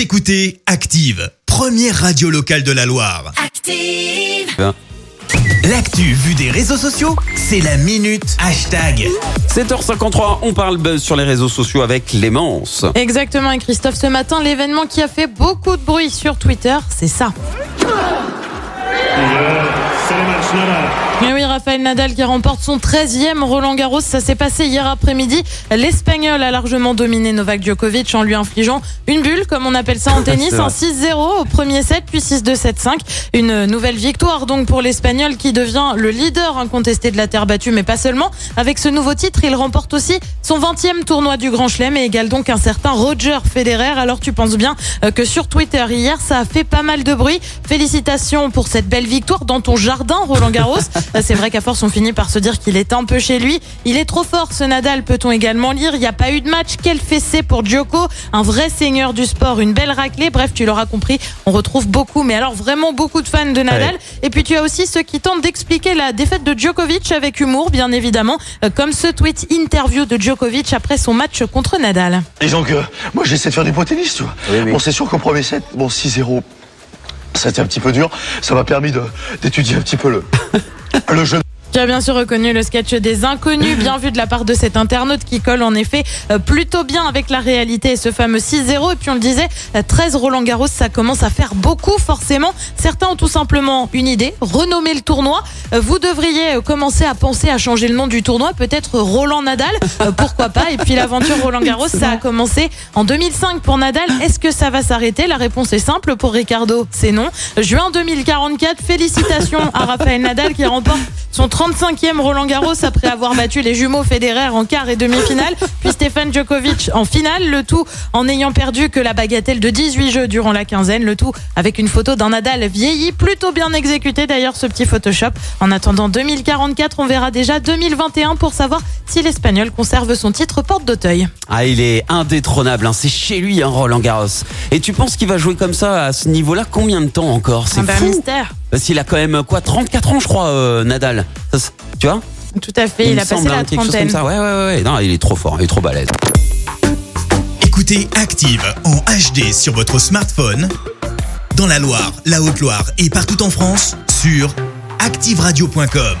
Vous écoutez Active, première radio locale de la Loire. Active. L'actu vue des réseaux sociaux, c'est la minute hashtag. 7h53, on parle buzz sur les réseaux sociaux avec Clémence. Exactement, et Christophe, ce matin, l'événement qui a fait beaucoup de bruit sur Twitter, c'est ça. Et oui, Raphaël Nadal qui remporte son 13e Roland Garros. Ça s'est passé hier après-midi. L'Espagnol a largement dominé Novak Djokovic en lui infligeant une bulle, comme on appelle ça en tennis, un 6-0 au premier set, puis 6-2, 7-5. Une nouvelle victoire donc pour l'Espagnol qui devient le leader incontesté de la terre battue, mais pas seulement. Avec ce nouveau titre, il remporte aussi son 20e tournoi du Grand Chelem et égale donc un certain Roger Federer. Alors tu penses bien euh, que sur Twitter hier, ça a fait pas mal de bruit. Félicitations pour cette belle victoire dans ton jardin, Roland Garros. C'est vrai qu'à force, on finit par se dire qu'il est un peu chez lui. Il est trop fort, ce Nadal, peut-on également lire. Il n'y a pas eu de match. Quel fessé pour Djoko, un vrai seigneur du sport, une belle raclée. Bref, tu l'auras compris, on retrouve beaucoup, mais alors vraiment beaucoup de fans de Nadal. Et puis tu as aussi ceux qui tentent d'expliquer la défaite de Djokovic avec humour, bien évidemment, euh, comme ce tweet interview de Djokovic après son match contre Nadal. Disons que moi j'essaie de faire du beau tennis, tu vois. Bon, c'est sûr qu'au premier set, bon 6-0, ça a été un petit peu dur. Ça m'a permis d'étudier un petit peu le, le jeu. Tu as bien sûr reconnu le sketch des inconnus, bien vu de la part de cet internaute qui colle en effet euh, plutôt bien avec la réalité et ce fameux 6-0. Et puis on le disait, euh, 13 Roland Garros, ça commence à faire beaucoup forcément. Certains ont tout simplement une idée, renommer le tournoi. Euh, Vous devriez euh, commencer à penser à changer le nom du tournoi, peut-être Roland Nadal, euh, pourquoi pas? Et puis l'aventure Roland Garros, ça a commencé en 2005 pour Nadal. Est-ce que ça va s'arrêter? La réponse est simple pour Ricardo, c'est non. Juin 2044, félicitations à Raphaël Nadal qui remporte son 35e Roland Garros après avoir battu les jumeaux Federer en quart et demi-finale, puis Stéphane Djokovic en finale, le tout en n'ayant perdu que la bagatelle de 18 jeux durant la quinzaine, le tout avec une photo d'un Nadal vieilli, plutôt bien exécuté d'ailleurs ce petit Photoshop. En attendant 2044, on verra déjà 2021 pour savoir si l'Espagnol conserve son titre porte d'Auteuil. Ah, il est indétrônable, hein. c'est chez lui, hein, Roland Garros. Et tu penses qu'il va jouer comme ça à ce niveau-là? Combien de temps encore? C'est Un bel fou. mystère. Parce qu'il a quand même quoi 34 ans, je crois, euh, Nadal. Ça, tu vois Tout à fait, il, a passé semble, la hein, quelque chose trentaine. comme ça. Ouais, ouais, ouais, ouais. Non, il est trop fort, il est trop balèze. Écoutez Active en HD sur votre smartphone, dans la Loire, la Haute-Loire et partout en France, sur activeradio.com.